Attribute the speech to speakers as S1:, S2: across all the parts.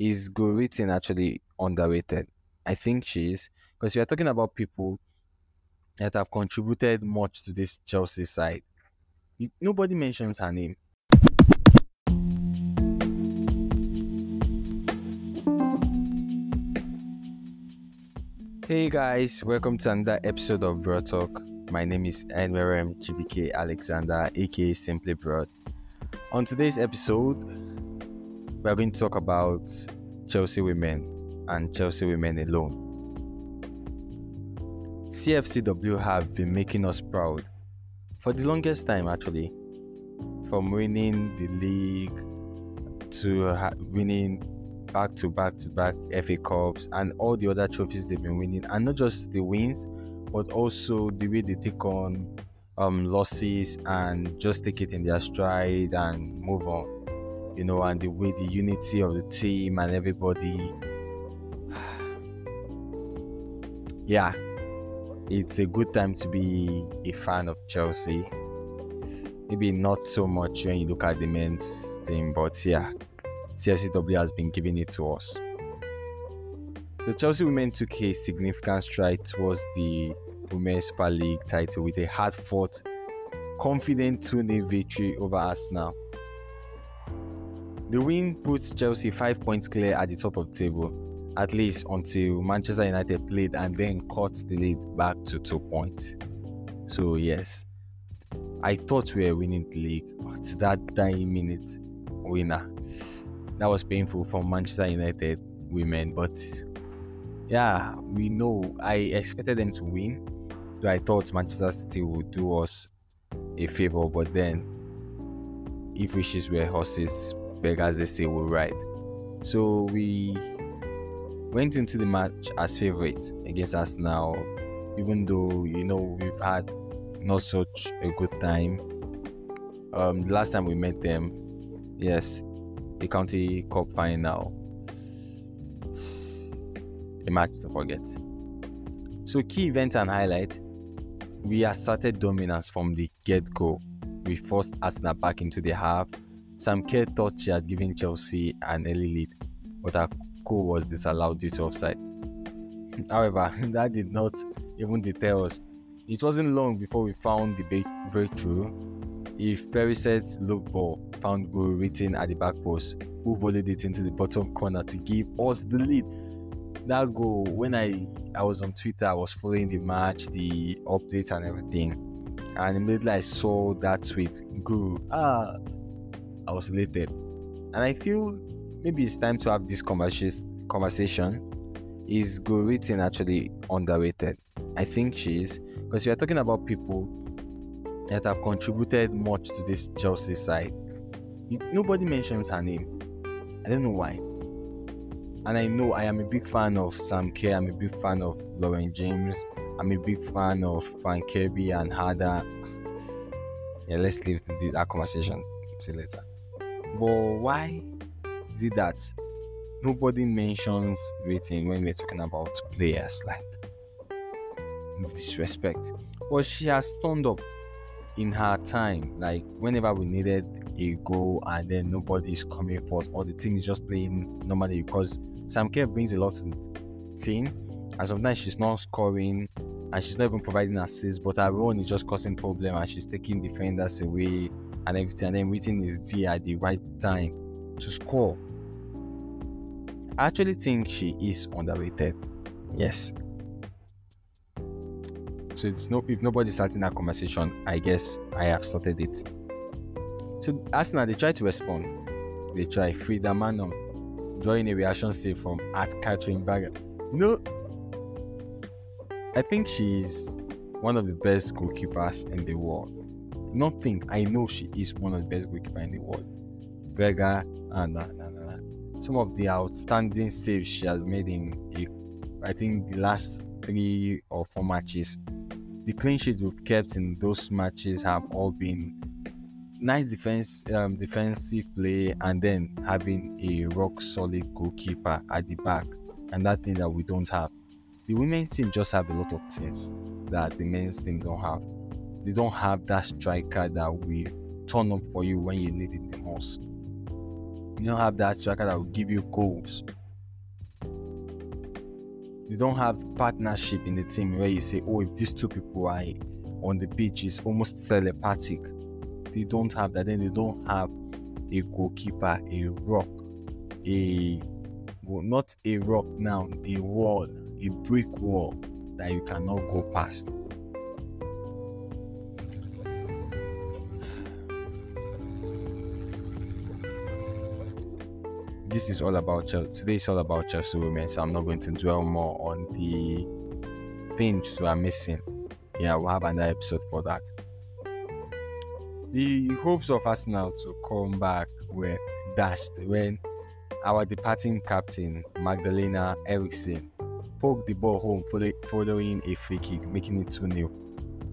S1: Is Guro Reiten actually underrated? I think she is because we are talking about people that have contributed much to this Chelsea side. Nobody mentions her name. Hey guys, welcome to another episode of Brodd Talk. My name is NRM GBK Alexander, aka Simply Brodd. On today's episode, we are going to talk about Chelsea women and Chelsea women alone. CFCW have been making us proud for the longest time, actually, from winning the league to ha- winning back to back to back FA Cups and all the other trophies they've been winning, and not just the wins, but also the way they take on um, losses and just take it in their stride and move on. You know, and the way the unity of the team and everybody. yeah, it's a good time to be a fan of Chelsea. Maybe not so much when you look at the men's team, but yeah, CFCW has been giving it to us. The Chelsea women took a significant stride towards the Women's Super League title with a hard fought, confident 2 0 victory over Arsenal. The win puts Chelsea five points clear at the top of the table, at least until Manchester United played and then cut the lead back to two points. So, yes, I thought we were winning the league, but that dying minute winner that was painful for Manchester United women. But yeah, we know I expected them to win. I thought Manchester City would do us a favor, but then if wishes were horses, beggars they say will ride. So we went into the match as favorites against Arsenal, even though you know we've had not such a good time. Um, the last time we met them, yes, the Conti Cup final. A match to forget. So, key events and highlight we asserted dominance from the get go. We forced Arsenal back into the half. Sam Kerr thought she had given Chelsea an early lead, but her goal was disallowed due to offside. However, that did not even deter us. It wasn't long before we found the break- breakthrough. Eve Perisset's low ball found Guro Reiten at the back post, who volleyed it into the bottom corner to give us the lead. That goal, when I I was on Twitter, I was following the match, the updates and everything, and immediately I saw that tweet, "Guru, ah, I was and I feel maybe it's time to have this conversation. Is Guro Reiten actually underrated? I think she is because we are talking about people that have contributed much to this Chelsea side. Nobody mentions her name. I don't know why. And I know I am a big fan of Sam Kerr. I'm a big fan of Lauren James. I'm a big fan of Fran Kirby and Harder. Yeah, let's leave that conversation till later. But why is it that nobody mentions Reiten when we're talking about players like disrespect? But she has turned up in her time, like whenever we needed a goal and then nobody's coming forth or the team is just playing normally because Sam Kerr brings a lot to the team and sometimes she's not scoring and she's not even providing assists but her is just causing problem and she's taking defenders away and everything and waiting is there at the right time to score. I actually think she is underrated. Yes. So it's no if nobody's starting that conversation, I guess I have started it. So Arsenal they try to respond. They try Frida Maanum drawing a reaction save from at Catherine Berger. You know, I think she's one of the best goalkeepers in the world. Not think I know she is one of the best goalkeepers in the world. Berger and uh, nah, nah, nah. some of the outstanding saves she has made in I think the last three or four matches. The clean sheets we've kept in those matches have all been nice defense, um, defensive play, and then having a rock solid goalkeeper at the back, and that thing that we don't have. The women's team just have a lot of things that the men's team don't have. They don't have that striker that will turn up for you when you need it the most. You don't have that striker that will give you goals. You don't have partnership in the team where you say, oh, if these two people are on the pitch, it's almost telepathic. They don't have that. Then they don't have a goalkeeper, a rock, a well, not a rock now, a wall, a brick wall that you cannot go past. This is all about Chelsea. Today is all about Chelsea women, so I'm not going to dwell more on the things we are missing. Yeah, we'll have another episode for that. The hopes of Arsenal to come back were dashed when our departing captain Magdalena Eriksson poked the ball home following a free kick, making it 2 0.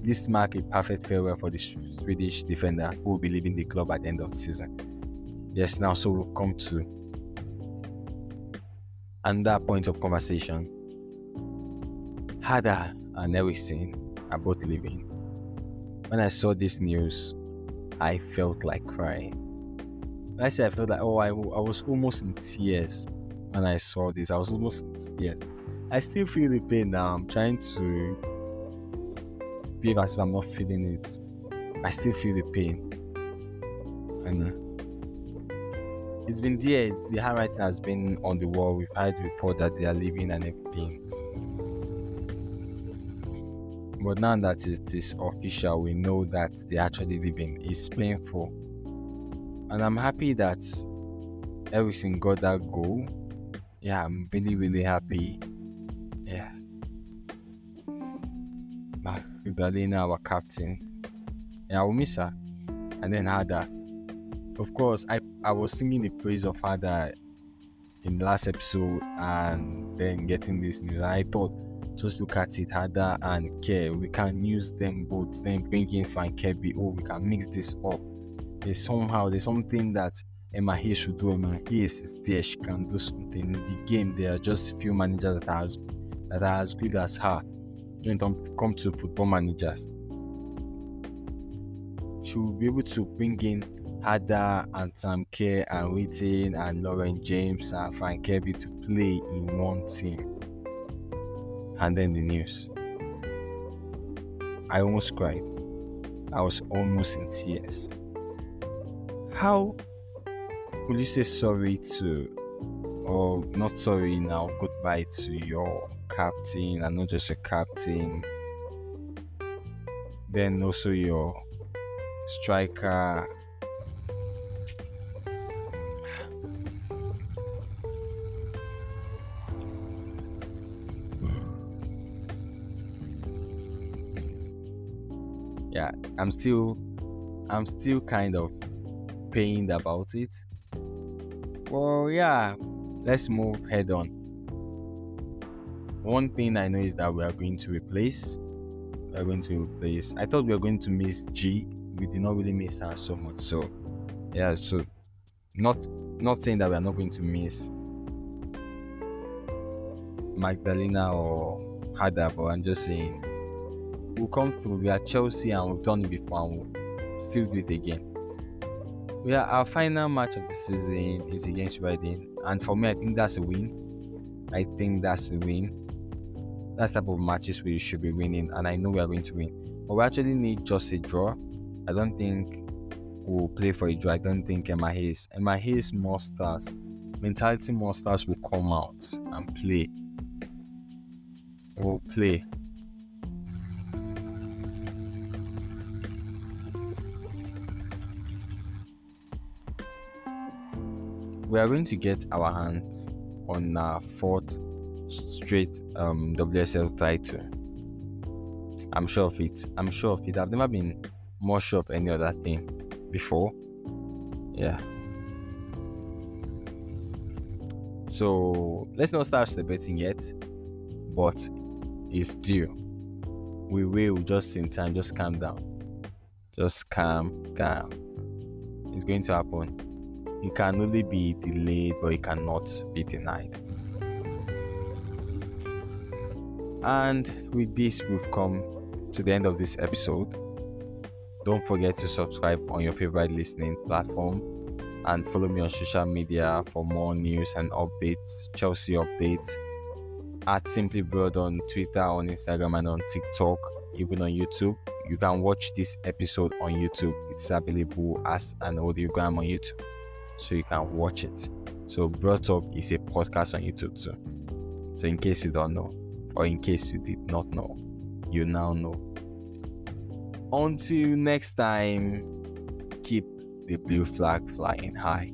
S1: This marked a perfect farewell for the Swedish defender who will be leaving the club at the end of the season. Yes, now so we've come to and that point of conversation, Harder and Eriksson are both leaving. When I saw this news, I felt like crying. When I said I felt like, oh, I, I was almost in tears when I saw this. I was almost in tears. I still feel the pain now. I'm trying to behave as if I'm not feeling it. I still feel the pain. And it's been there. The handwriting has been on the wall. We've had report that they are leaving and everything. But now that it is official, we know that they're actually leaving. It's painful. And I'm happy that everything got that goal. Yeah, I'm really, really happy. Yeah. Magdalena, our captain. Yeah, I will miss her. And then Harder. Of course, I I was singing the praise of Harder in the last episode and then getting this news. And I thought, just look at it, Harder and Kerr. We can use them both, then bring in Fran Kirby. Oh, we can mix this up. There's somehow there's something that Emma Hayes should do. Emma Hayes is there, she can do something. In the game, there are just few managers that are as, that are as good as her when it comes to football managers. She will be able to bring in Harder and Sam Kerr and Whitting and Lauren James and Fran Kirby to play in one team. And then the news. I almost cried. I was almost in tears. How will you say sorry to, or not sorry now, goodbye to your captain and not just a captain, then also your striker i'm still i'm still kind of pained about it. Well yeah let's move head on. One thing i know is that we are going to replace we are going to replace i thought we were going to miss g we did not really miss her so much so yeah so not not saying that we are not going to miss magdalena or harder but i'm just saying we'll come through. We are Chelsea and we've done it before and we'll still do it again. We are, our final match of the season is against Reading, and for me, I think that's a win. I think that's a win. That's type of matches we should be winning, and I know we are going to win. But we actually need just a draw. I don't think we'll play for a draw. I don't think Emma Hayes, Emma Hayes monsters, mentality monsters will come out and play. We'll play. We are going to get our hands on our fourth straight um, WSL title. I'm sure of it. I'm sure of it. I've never been more sure of any other thing before. Yeah. So let's not start celebrating yet, but it's due. We will just in time. Just calm down. Just calm down. It's going to happen. It can only be delayed, but it cannot be denied. And with this, we've come to the end of this episode. Don't forget to subscribe on your favorite listening platform. and follow me on social media for more news and updates, Chelsea updates. At Simply Brodd on Twitter, on Instagram, and on TikTok, even on YouTube. You can watch this episode on YouTube. It's available as an audiogram on YouTube, so you can watch it. So, Brought Up is a podcast on YouTube too. So, in case you don't know, or in case you did not know, you now know. Until next time, keep the blue flag flying high.